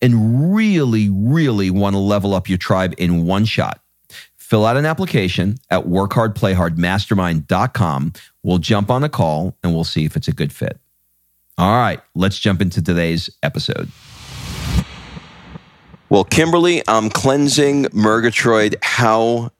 and really, really want to level up your tribe in one shot, fill out an application at workhardplayhardmastermind.com. We'll jump on a call and we'll see if it's a good fit. All right, let's jump into today's episode. Well, Kimberly, I'm cleansing Murgatroyd. How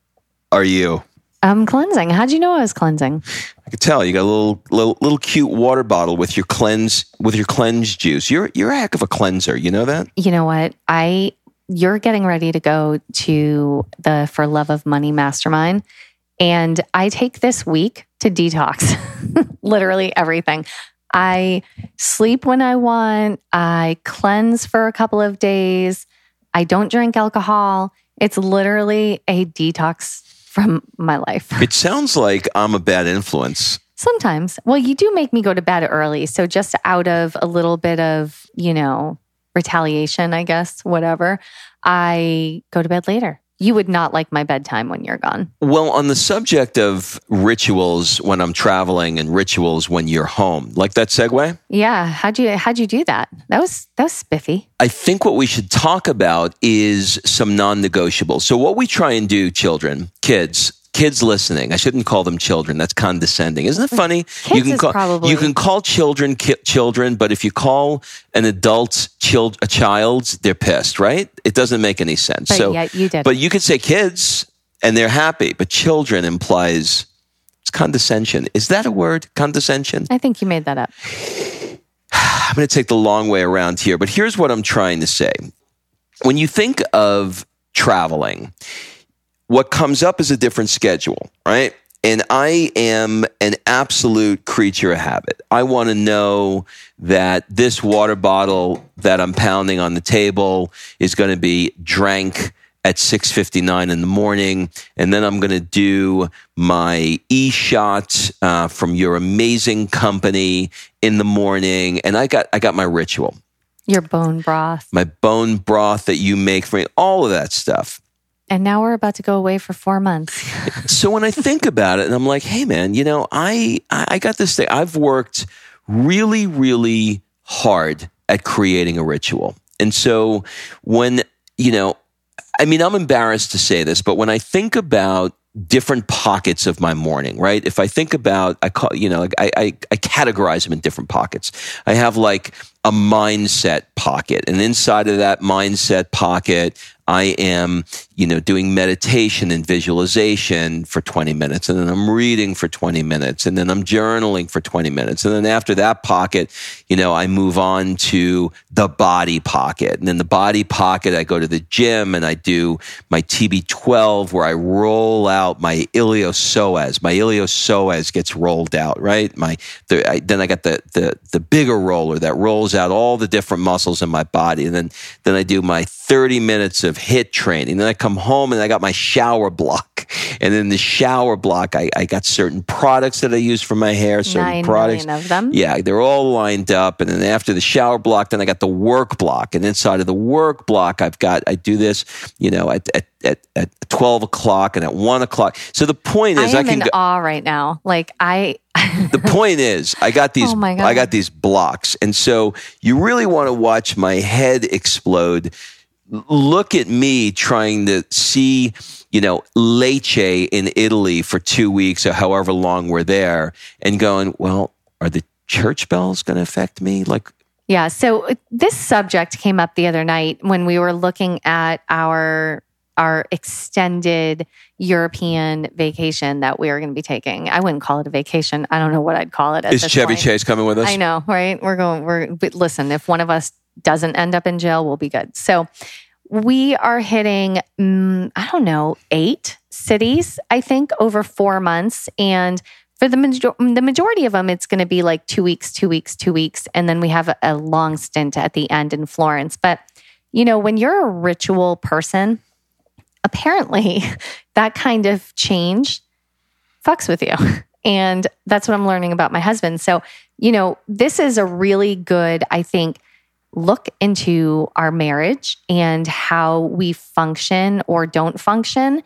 are you? I'm cleansing. How'd you know I was cleansing? I could tell you got a little, little little cute water bottle with your cleanse with your cleanse juice. You're you're a heck of a cleanser. You know that? You know what? I you're getting ready to go to the For Love of Money Mastermind, and I take this week to detox. Literally everything. I sleep when I want. I cleanse for a couple of days. I don't drink alcohol. It's literally a detox from my life. It sounds like I'm a bad influence. Sometimes. Well, you do make me go to bed early. So just out of a little bit of, you know, retaliation, I guess, whatever, I go to bed later you would not like my bedtime when you're gone. Well, on the subject of rituals when I'm traveling and rituals when you're home, like that segue? Yeah. How'd you how'd you do that? That was that was spiffy. I think what we should talk about is some non-negotiables. So what we try and do, children, kids, kids listening. I shouldn't call them children. That's condescending. Isn't it funny? Kids you can call probably... you can call children ki- children, but if you call an adult child a child, they're pissed, right? It doesn't make any sense. But so yeah, you did. But you could say kids and they're happy, but children implies it's condescension. Is that a word? Condescension? I think you made that up. I'm going to take the long way around here, but here's what I'm trying to say. When you think of traveling, what comes up is a different schedule, right? And I am an absolute creature of habit. I want to know that this water bottle that I'm pounding on the table is going to be drank at 6:59 in the morning, and then I'm going to do my e-shot uh, from your amazing company in the morning, and I got I got my ritual. Your bone broth. My bone broth that you make for me, all of that stuff. And now we're about to go away for four months. so when I think about it, and I'm like, hey man, you know, I I got this thing. I've worked really, really hard at creating a ritual. And so when, you know, I mean, I'm embarrassed to say this, but when I think about different pockets of my morning, right? If I think about, I call, you know, I, I, I categorize them in different pockets. I have like a mindset pocket, and inside of that mindset pocket, I am, you know, doing meditation and visualization for 20 minutes. And then I'm reading for 20 minutes. And then I'm journaling for 20 minutes. And then after that pocket, you know, I move on to the body pocket. And then the body pocket, I go to the gym and I do my TB12 where I roll out my iliopsoas. My iliopsoas gets rolled out, right? My, the, I, then I got the, the, the bigger roller that rolls out all the different muscles in my body. And then, then I do my 30 minutes of HIIT training. Then I come home and I got my shower block. And in the shower block, I, I got certain products that I use for my hair, certain Nine products. of them. Yeah, they're all lined up. And then after the shower block, then I got the work block. And inside of the work block, I've got, I do this, you know, at, at, at, at 12 o'clock and at 1 o'clock. So the point is, I, am can in go, awe right now. Like I, the point is, I got these, Oh my God. I got these blocks. And so you really want to watch my head explode. Look at me trying to see, you know, Lecce in Italy for two weeks or however long we're there and going, well, are the church bells going to affect me? Like, Yeah. So uh, this subject came up the other night when we were looking at our our extended European vacation that we are going to be taking. I wouldn't call it a vacation. I don't know what I'd call it. At is Chevy point. Chase coming with us? I know, right? We're going. We're but listen. If one of us doesn't end up in jail, we'll be good. So we are hitting. mm, I don't know, eight cities. I think over four months, and for the major- the majority of them, it's going to be like two weeks, two weeks, two weeks, and then we have a, a long stint at the end in Florence. But you know, when you're a ritual person, apparently that kind of change fucks with you. And that's what I'm learning about my husband. So, you know, this is a really good, I think, look into our marriage and how we function or don't function.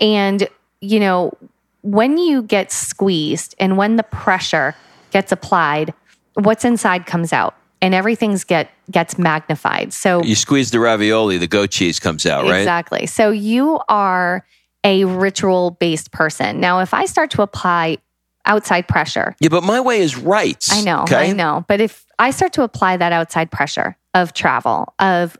And, you know, when you get squeezed and when the pressure gets applied, what's inside comes out and everything's get gets magnified. So you squeeze the ravioli, the goat cheese comes out, right? Exactly. So you are a ritual based person. Now, if I start to apply outside pressure, Yeah, but my way is right. I know, Okay? I know. But if I start to apply that outside pressure of travel, of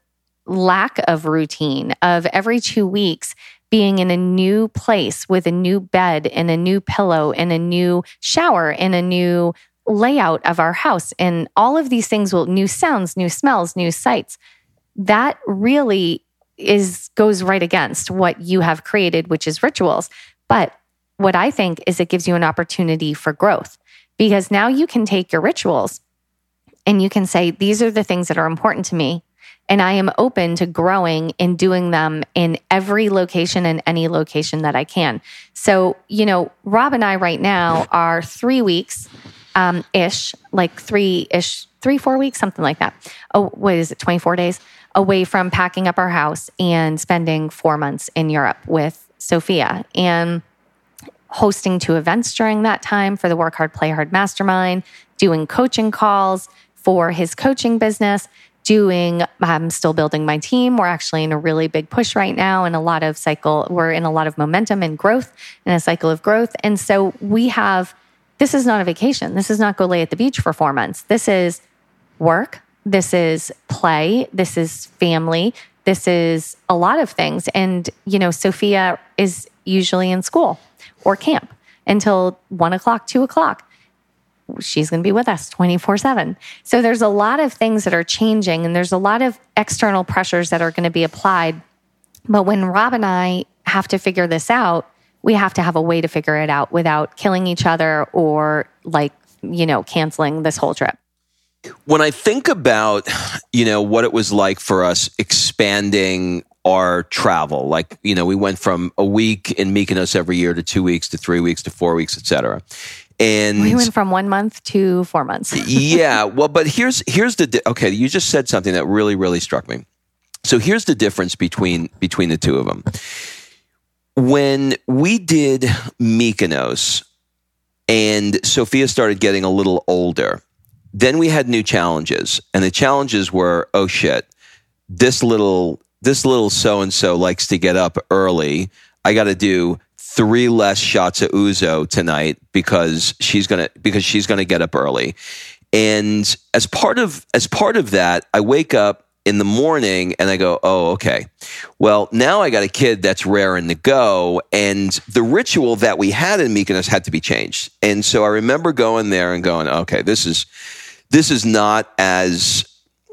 lack of routine, of every two weeks being in a new place with a new bed and a new pillow and a new shower and a new layout of our house, and all of these things will new sounds, new smells, new sights, that really is goes right against what you have created, which is rituals. But what I think is it gives you an opportunity for growth because now you can take your rituals and you can say, these are the things that are important to me. And I am open to growing and doing them in every location and any location that I can. So, you know, Rob and I right now are three weeks um, ish, like three ish, three, four weeks, something like that. Oh, what is it, 24 days away from packing up our house and spending four months in Europe with Sophia. And hosting two events during that time for the Work Hard, Play Hard Mastermind, doing coaching calls for his coaching business, doing, I'm still building my team. We're actually in a really big push right now and a lot of cycle, we're in a lot of momentum and growth in a cycle of growth. And so we have, this is not a vacation. This is not go lay at the beach for four months. This is work. This is play. This is family. This is a lot of things. And, you know, Sophia is usually in school or camp until one o'clock, two o'clock. She's going to be with us 24 7. So there's a lot of things that are changing and there's a lot of external pressures that are going to be applied. But when Rob and I have to figure this out, we have to have a way to figure it out without killing each other or like, you know, canceling this whole trip. when I think about, you know, what it was like for us expanding our travel, like, you know, we went from a week in Mykonos every year to two weeks to three weeks to four weeks, et cetera. And We went from one month to four months. yeah, well, but here's here's the di- okay. You just said something that really really struck me. So here's the difference between between the two of them. When we did Mykonos, and Sophia started getting a little older, then we had new challenges, and the challenges were, oh shit, this little this little so and so likes to get up early. I got to do three less shots of ouzo tonight because she's gonna because she's gonna get up early. And as part of as part of that, I wake up in the morning and I go, oh, okay. Well, now I got a kid that's rare raring to go. And the ritual that we had in Mykonos had to be changed. And so I remember going there and going, okay, this is, this is not as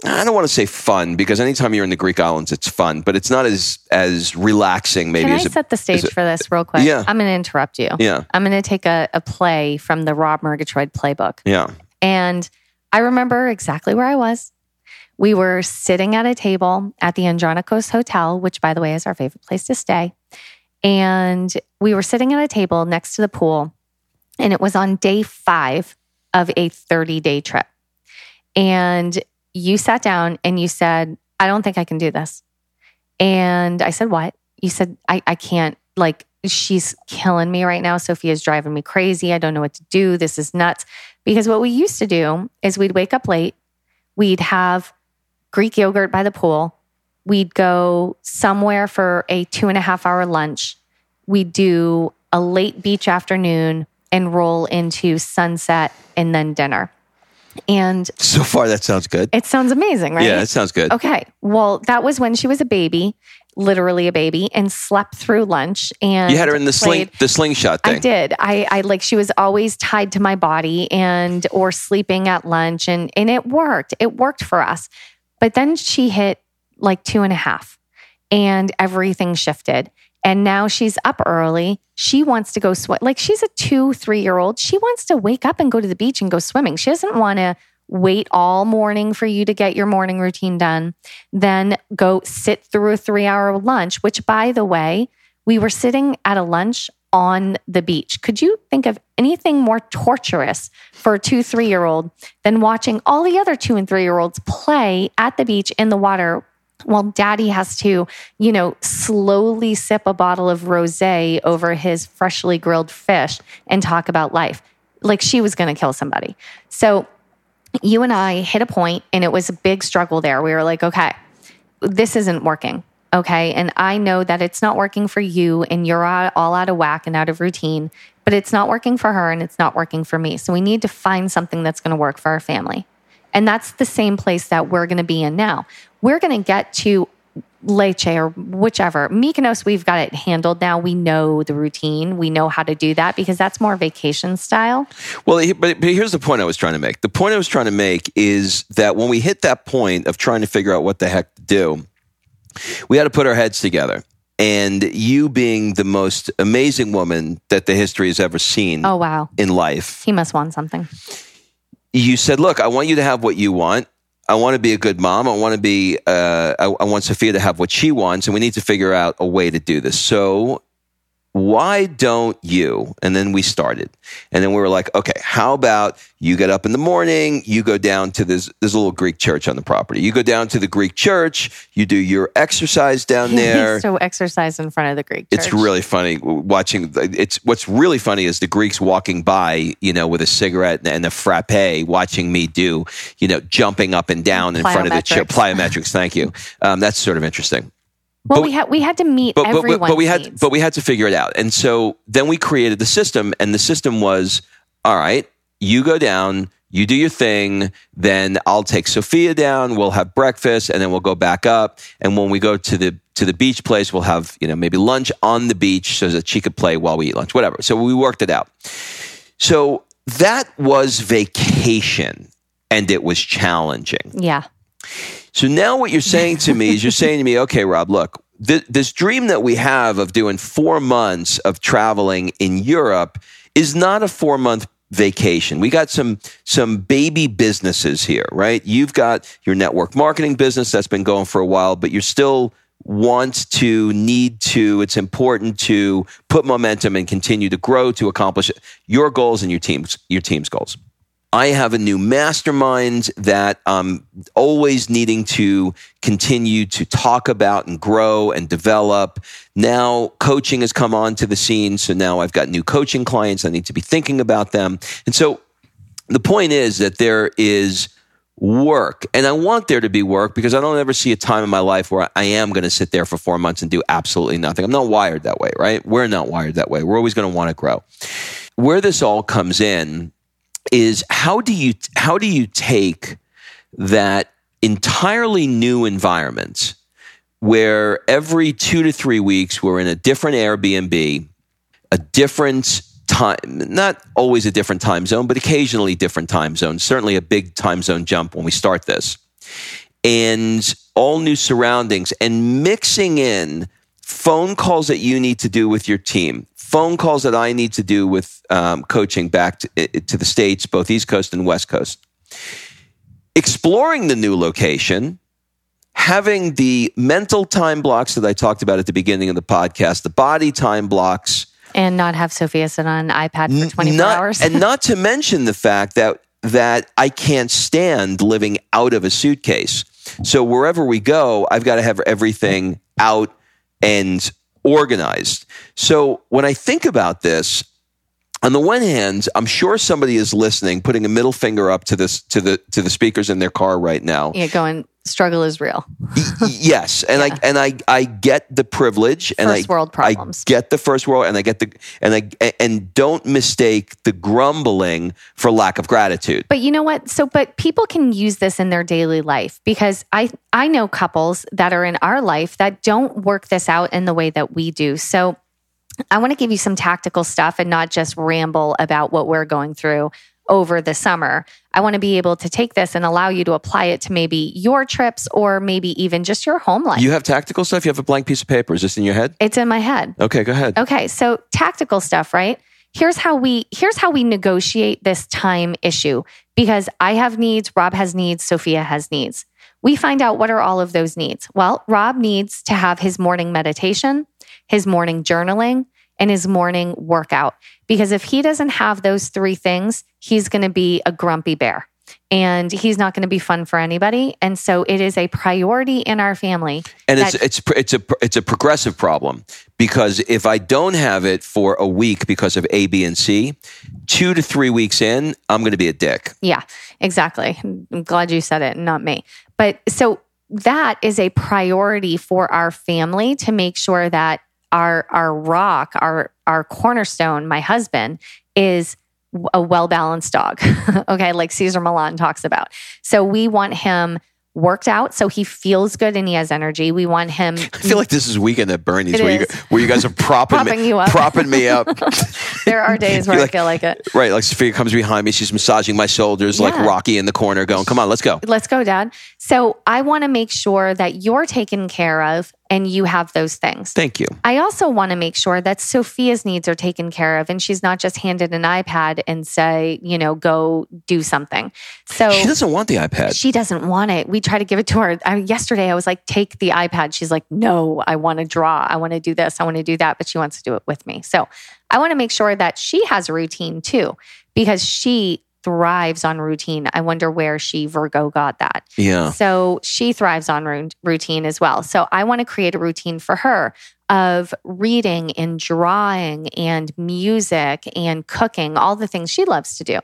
I don't want to say fun because anytime you're in the Greek islands, it's fun, but it's not as as relaxing. Maybe Can I a, set the stage it- for this real quick? Yeah. I'm going to interrupt you. yeah, I'm going to take a, a play from the Rob Murgatroyd playbook. yeah. And I remember exactly where I was. We were sitting at a table at the Andronikos Hotel, which, by the way, is our favorite place to stay. And we were sitting at a table next to the pool. And it was on day five of a 30 day trip. And you sat down and you said, I don't think I can do this. And I said, What? You said, I, I can't, like, she's killing me right now. Sophia's driving me crazy. I don't know what to do. This is nuts. Because what we used to do is we'd wake up late, we'd have Greek yogurt by the pool, we'd go somewhere for a two and a half hour lunch, we'd do a late beach afternoon and roll into sunset and then dinner. And So far, that sounds good. it sounds amazing, right? Yeah, that sounds good. Okay. Well, that was when she was a baby, literally a baby, and slept through lunch. And You had her in the sling, the slingshot I did. I, I like she was always tied to my body and or sleeping at lunch and and it worked. It worked for us. But then she hit like two and a half and everything shifted. And now she's up early. She wants to go swim. Like she's a two, three year old. She wants to wake up and go to the beach and go swimming. She doesn't want to wait all morning for you to get your morning routine done, then go sit through a three hour lunch, which by the way, we were sitting at a lunch on the beach. Could you think of anything more torturous for a two, three year old than watching all the other two and three year olds play at the beach in the water while daddy has to, you know, slowly sip a bottle of rose over his freshly grilled fish and talk about life? Like she was going to kill somebody. So you and I hit a point and it was a big struggle there. We were like, okay, this isn't working. Okay. And I know that it's not working for you and you're all out of whack and out of routine, but it's not working for her and it's not working for me. So we need to find something that's going to work for our family. And that's the same place that we're going to be in now. We're going to get to Lecce or whichever. Mykonos, we've got it handled now. We know the routine. We know how to do that because that's more vacation style. Well, but, but here's the point I was trying to make. The point I was trying to make is that when we hit that point of trying to figure out what the heck to do, we had to put our heads together. And you being the most amazing woman that the history has ever seen Oh, wow. in life, He must want something. you said, "Look, I want you to have what you want. I want to be a good mom. I want to be. Uh, I, I want Sophia to have what she wants, and we need to figure out a way to do this." So, why don't you? And then we started, and then we were like, "Okay, how about you get up in the morning? You go down to this. There's a little Greek church on the property. You go down to the Greek church. You do your exercise down there." so exercise in front of the Greek. It's really funny watching. It's what's really funny is the Greeks walking by, you know, with a cigarette and a frappe, watching me do, you know, jumping up and down in front of the chair. Plyometrics. Plyometrics. Thank you. Um, that's sort of interesting. Well, but- we had we had to meet But but, but, but we had needs. but we had to figure it out, and so then we created the system, and the system was all right. You go down. You do your thing, then I'll take Sophia down. We'll have breakfast, and then we'll go back up. And when we go to the to the beach place, we'll have you know maybe lunch on the beach so that she could play while we eat lunch, whatever. So we worked it out. So that was vacation, and it was challenging. yeah. So now what you're saying to me is you're saying to me, okay, Rob, look, th- this dream that we have of doing four months of traveling in Europe is not a four month vacation. We got some some baby businesses here, right? You've got your network marketing business that's been going for a while, but you're still want to need to it's important to put momentum and continue to grow to accomplish your goals and your team's your team's goals. I have a new mastermind that I'm always needing to continue to talk about and grow and develop. Now coaching has come onto the scene. So now I've got new coaching clients. I need to be thinking about them. And so the point is that there is work and I want there to be work because I don't ever see a time in my life where I am going to sit there for four months and do absolutely nothing. I'm not wired that way, right? We're not wired that way. We're always going to want to grow. Where this all comes in is how do you how do you take that entirely new environment where every two to three weeks we're in a different Airbnb, a different time, not always a different time zone, but occasionally different time zones, certainly a big time zone jump when we start this. And all new surroundings and mixing in phone calls that you need to do with your team, phone calls that I need to do with um, coaching back to, to the States, both East Coast and West Coast. Exploring the new location, having the mental time blocks that I talked about at the beginning of the podcast, the body time blocks. And not have Sophia sit on an iPad for 24 not, hours. and not to mention the fact that that I can't stand living out of a suitcase. So wherever we go, I've got to have everything out and organized. So when I think about this, on the one hand, I'm sure somebody is listening, putting a middle finger up to this to the to the speakers in their car right now. yeah, going, struggle is real. yes, and Yeah. I and I I get the privilege and First I world problems. I get the first world and I get the and I and don't mistake the grumbling for lack of gratitude. But you know what? So, but people can use this in their daily life because I I know couples that are in our life that don't work this out in the way that we do. So, I want to give you some tactical stuff and not just ramble about what we're going through over the summer. I want to be able to take this and allow you to apply it to maybe your trips or maybe even just your home life. You have tactical stuff. You have a blank piece of paper. Is this in your head? it's in my head. Okay, go ahead. Okay, so tactical stuff, right? Here's how we here's how we negotiate this time issue because I have needs, Rob has needs, Sophia has needs. We find out what are all of those needs. Well, Rob needs to have his morning meditation, his morning journaling, and his morning workout because if he doesn't have those three things, he's going to be a grumpy bear. And he's not going to be fun for anybody. And so it is a priority in our family. And it's it's it's a it's a progressive problem because if I don't have it for a week because of A, B, and C, two to three weeks in, I'm going to be a dick. Yeah, exactly. I'm glad you said it, not me. But so that is a priority for our family to make sure that our our rock, our our cornerstone, my husband, is a well balanced dog. okay, like Cesar Millan talks about. So we want him worked out so he feels good and he has energy. We want him I feel like this is weekend at Bernie's where you where you guys are propping, Propping me, up. propping me up. there are days where You're I feel like it. right, like Sophia comes behind me, she's massaging my shoulders like Rocky in the corner, going, "Come on, let's go." Let's go, Dad. So I want to make sure that you're taken care of and you have those things. Thank you. I also want to make sure that Sophia's needs are taken care of and she's not just handed an iPad and say, you know, go do something. So She doesn't want the iPad. she doesn't want it. We try to give it to her. I, yesterday, I was like, take the iPad. She's like, no, I want to draw. I want to do this. I want to do that. But she wants to do it with me. So I want to make sure that she has a routine too, because she thrives on routine. I wonder where she Virgo got that. yeah. So she thrives on routine as well. So I want to create a routine for her of reading and drawing and music and cooking, all the things she loves to do.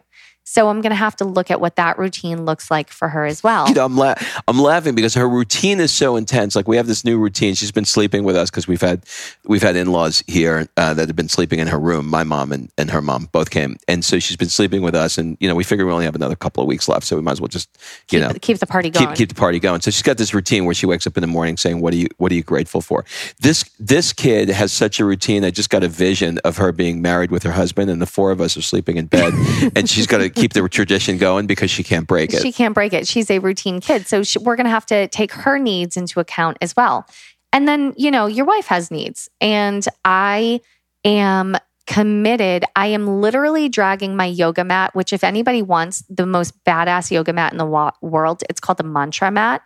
So I'm going to have to look at what that routine looks like for her as well. You know, I'm la- I'm laughing because her routine is so intense. Like we have this new routine. She's been sleeping with us because we've had we've had in laws here uh, that have been sleeping in her room. My mom and, and her mom both came, and so she's been sleeping with us. And you know, we figure we only have another couple of weeks left, so we might as well just you keep, know keep the party going. keep keep the party going. So she's got this routine where she wakes up in the morning saying, "What are you What are you grateful for?" This this kid has such a routine. I just got a vision of her being married with her husband, and the four of us are sleeping in bed, and she's got to keep the tradition going because she can't break it. She can't break it. She's a routine kid. So she, we're going to have to take her needs into account as well. And then, you know, your wife has needs. And I am committed. I am literally dragging my yoga mat, which, if anybody wants the most badass yoga mat in the wa- world, it's called the Mantra Mat.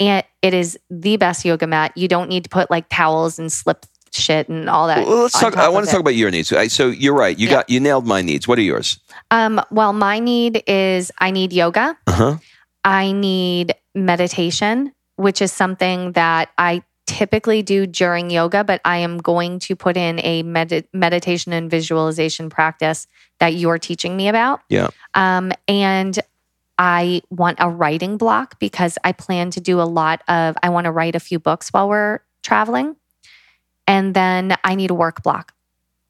And it is the best yoga mat. You don't need to put like towels and slip shit and all that. Well, let's talk. I want to it. talk about your needs. So you're right. You Yeah. got you nailed my needs. What are yours? Um, well, my need is I need yoga. Uh huh. I need meditation, which is something that I typically do during yoga, but I am going to put in a med- meditation and visualization practice that you're teaching me about. Yeah. Um, and I want a writing block because I plan to do a lot of, I want to write a few books while we're traveling. And then I need a work block.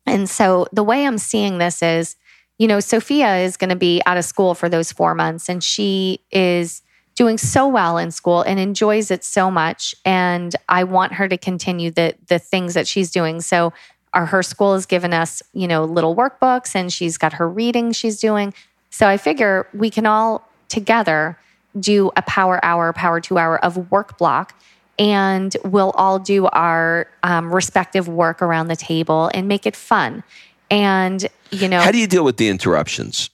And so the way I'm seeing this is, you know, Sophia is going to be out of school for those four months and she is doing so well in school and enjoys it so much. And I want her to continue the the things that she's doing. So our her school has given us, you know, little workbooks and she's got her reading she's doing. So I figure we can all together do a power hour, power two hour of work block and we'll all do our um, respective work around the table and make it fun. And you know, How do you deal with the interruptions?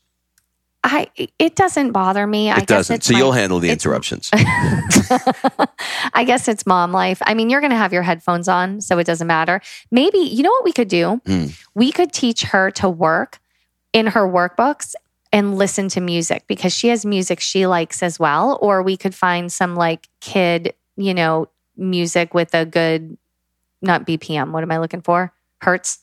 I it doesn't bother me. It guess doesn't. it's So my- you'll handle the interruptions. I guess it's mom life. I mean, you're going to have your headphones on, so it doesn't matter. Maybe, you know what we could do? Hmm. We could teach her to work in her workbooks and listen to music because she has music she likes as well. Or we could find some like kid, you know, music with a good, not BPM. What am I looking for? Hertz.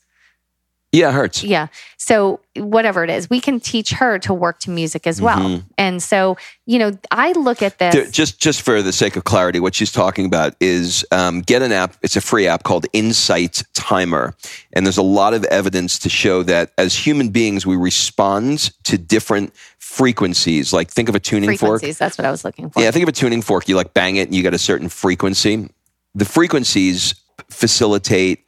yeah, Hertz. Yeah. So whatever it is, we can teach her to work to music as well. Mhm. And so, you know, I look at this. Just just for the sake of clarity, what she's talking about is um, get an app. It's a free app called Insight Timer, and there's a lot of evidence to show that as human beings, we respond to different frequencies. Like think of a tuning fork. That's what I was looking for. Yeah, think of a tuning fork. You like bang it, and you get a certain frequency. The frequencies facilitate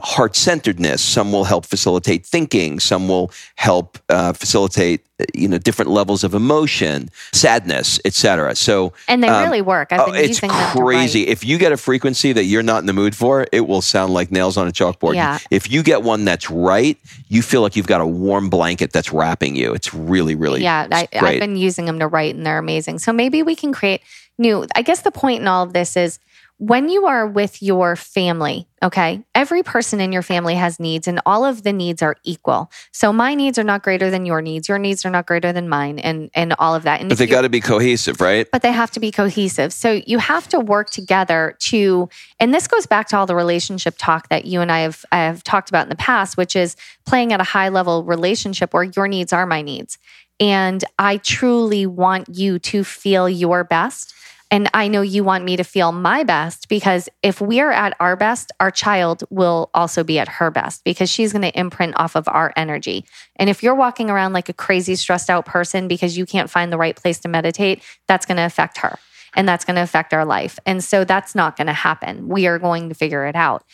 heart centeredness. Some will help facilitate thinking. Some will help uh, facilitate you know different levels of emotion, sadness, etc. So And they um, really work. I've oh, been it's using to crazy. If you get a frequency that you're not in the mood for, it will sound like nails on a chalkboard. Yeah. If you get one that's right, you feel like you've got a warm blanket that's wrapping you. It's really, really yeah, I. I've been using them to write, and they're amazing. So maybe we can create new. I guess the point in all of this is when you are with your family. Okay, every person in your family has needs, and all of the needs are equal. So my needs are not greater than your needs. Your needs are not greater than mine, and and all of that. And but they got to be cohesive, right? but they have to be cohesive. So you have to work together to, and this goes back to all the relationship talk that you and I have I have talked about in the past, which is playing at a high level relationship where your needs are my needs. And I truly want you to feel your best. And I know you want me to feel my best because if we are at our best, our child will also be at her best because she's going to imprint off of our energy. And if you're walking around like a crazy, stressed out person because you can't find the right place to meditate, that's going to affect her and that's going to affect our life. And so that's not going to happen. We are going to figure it out.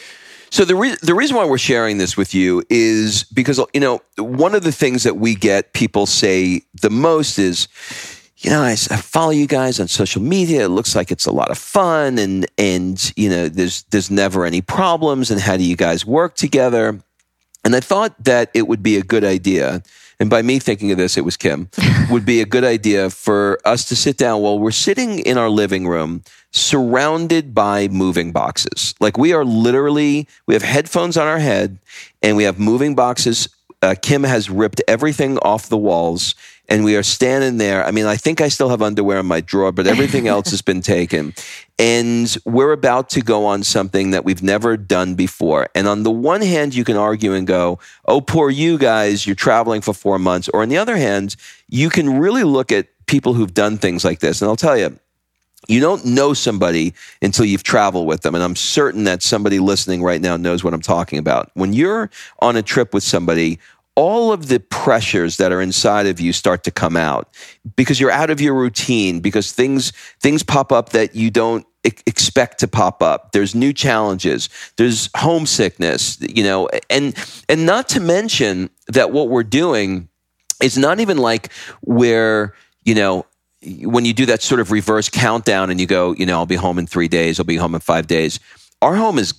So the re- the reason why we're sharing this with you is because you know one of the things that we get people say the most is, you know, I follow you guys on social media. It looks like it's a lot of fun, and and you know, there's there's never any problems. And how do you guys work together? And I thought that it would be a good idea. And by me thinking of this, it was Kim, would be a good idea for us to sit down while we're sitting in our living room, surrounded by moving boxes. Like we are literally, we have headphones on our head and we have moving boxes. Uh, Kim has ripped everything off the walls and we are standing there. I mean, I think I still have underwear in my drawer, but everything else has been taken. And we're about to go on something that we've never done before. And on the one hand, you can argue and go, oh, poor you guys, you're traveling for four months. Or on the other hand, you can really look at people who've done things like this. And I'll tell you, you don't know somebody until you've traveled with them. And I'm certain that somebody listening right now knows what I'm talking about. When you're on a trip with somebody, all of the pressures that are inside of you start to come out because you're out of your routine because things things pop up that you don't expect to pop up. There's new challenges. There's homesickness you know and and not to mention that what we're doing is not even like where you know when you do that sort of reverse countdown and you go you know i'll be home in three days i'll be home in five days our home is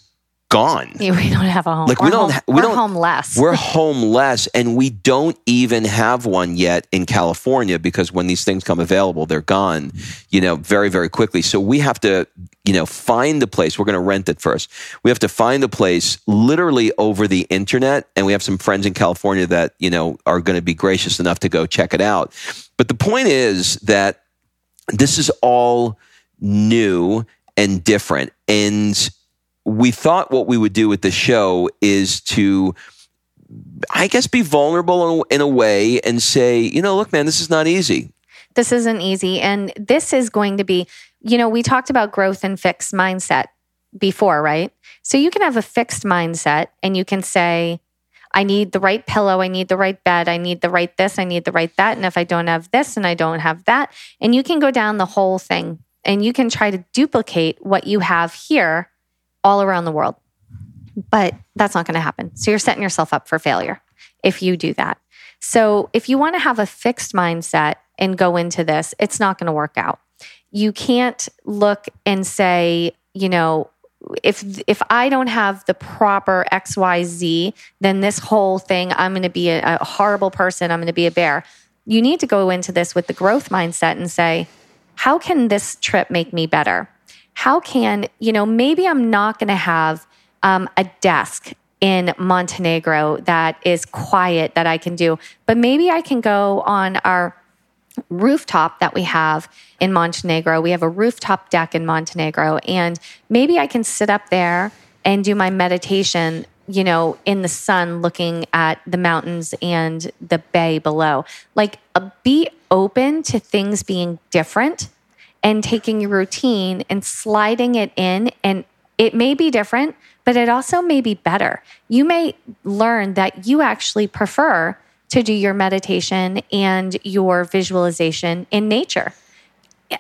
gone Yeah, We don't have a home. Like, we We're don't home, we we're don't- homeless. we're homeless and we don't even have one yet in California because when these things come available, they're gone, you know, very, very quickly. So we have to, you know, find a place. We're going to rent it first. We have to find a place literally over the internet. And we have some friends in California that, you know, are going to be gracious enough to go check it out. But the point is that this is all new and different. And we thought what we would do with the show is to I guess be vulnerable in, a way and say, you know, look, man, this is not easy. this isn't easy. And this is going to be, you know, we talked about growth and fixed mindset before, right? So you can have a fixed mindset and you can say, I need the right pillow. I need the right bed. I need the right this. I need the right that. And if I don't have this and I don't have that, and you can go down the whole thing and you can try to duplicate what you have here all around the world. But that's not going to happen. So you're setting yourself up for failure if you do that. So if you want to have a fixed mindset and go into this, it's not going to work out. You can't look and say, you know, if if I don't have the proper XYZ, then this whole thing I'm going to be a, a horrible person, I'm going to be a bear. You need to go into this with the growth mindset and say, how can this trip make me better? How can, you know, maybe I'm not going to have um, a desk in Montenegro that is quiet that I can do, but maybe I can go on our rooftop that we have in Montenegro. We have a rooftop deck in Montenegro, and maybe I can sit up there and do my meditation, you know, in the sun looking at the mountains and the bay below. Like, uh, be open to things being different and taking your routine and sliding it in. And it may be different, but it also may be better. You may learn that you actually prefer to do your meditation and your visualization in nature,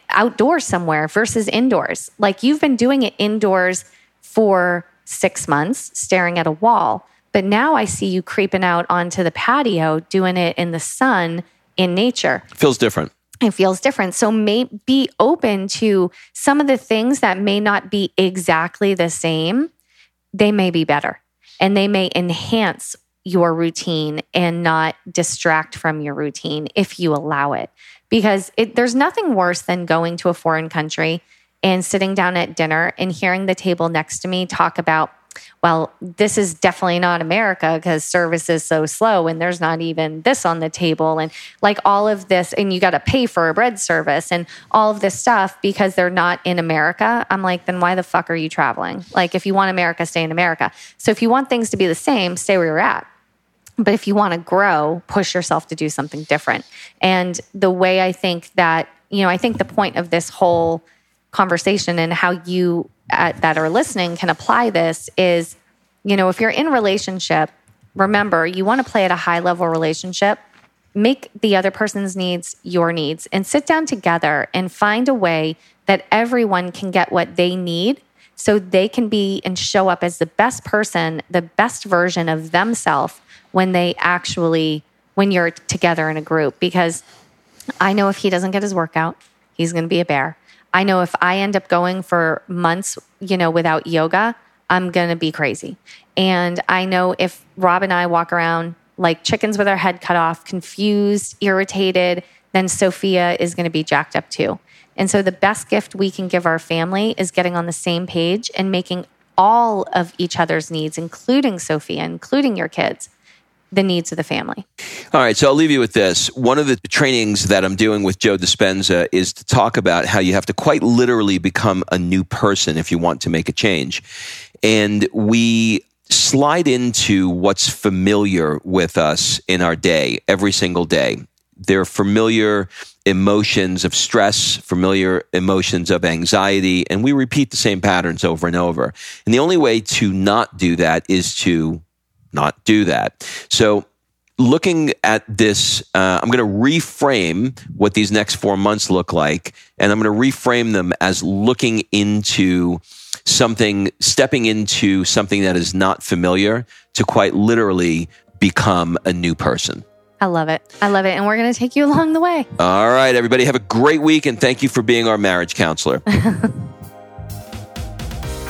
outdoors somewhere versus indoors. Like you've been doing it indoors for six months, staring at a wall. But now I see you creeping out onto the patio, doing it in the sun in nature. Feels different. It feels different. So may be open to some of the things that may not be exactly the same. They may be better and they may enhance your routine and not distract from your routine if you allow it. Because it, there's nothing worse than going to a foreign country and sitting down at dinner and hearing the table next to me talk about well, this is definitely not America because service is so slow and there's not even this on the table. And like all of this, and you got to pay for a bread service and all of this stuff because they're not in America. I'm like, then why the fuck are you traveling? Like, if you want America, stay in America. So if you want things to be the same, stay where you're at. But if you want to grow, push yourself to do something different. And the way I think that, you know, I think the point of this whole conversation and how you at, that are listening can apply this is, you know, if you're in relationship, remember you want to play at a high level relationship. Make the other person's needs your needs and sit down together and find a way that everyone can get what they need so they can be and show up as the best person, the best version of themselves when they actually, when you're together in a group. Because I know if he doesn't get his workout, he's going to be a bear. I know if I end up going for months, you know, without yoga, I'm going to be crazy. And I know if Rob and I walk around like chickens with our head cut off, confused, irritated, then Sophia is going to be jacked up too. And so the best gift we can give our family is getting on the same page and making all of each other's needs, including Sophia, including your kids, the needs of the family. All right, so I'll leave you with this. One of the trainings that I'm doing with Joe Dispenza is to talk about how you have to quite literally become a new person if you want to make a change. And we slide into what's familiar with us in our day every single day. They're familiar emotions of stress, familiar emotions of anxiety, and we repeat the same patterns over and over. And the only way to not do that is to not do that. So, looking at this, uh, I'm going to reframe what these next four months look like, and I'm going to reframe them as looking into something, stepping into something that is not familiar to quite literally become a new person. I love it. I love it. And we're going to take you along the way. All right, everybody, have a great week, and thank you for being our marriage counselor.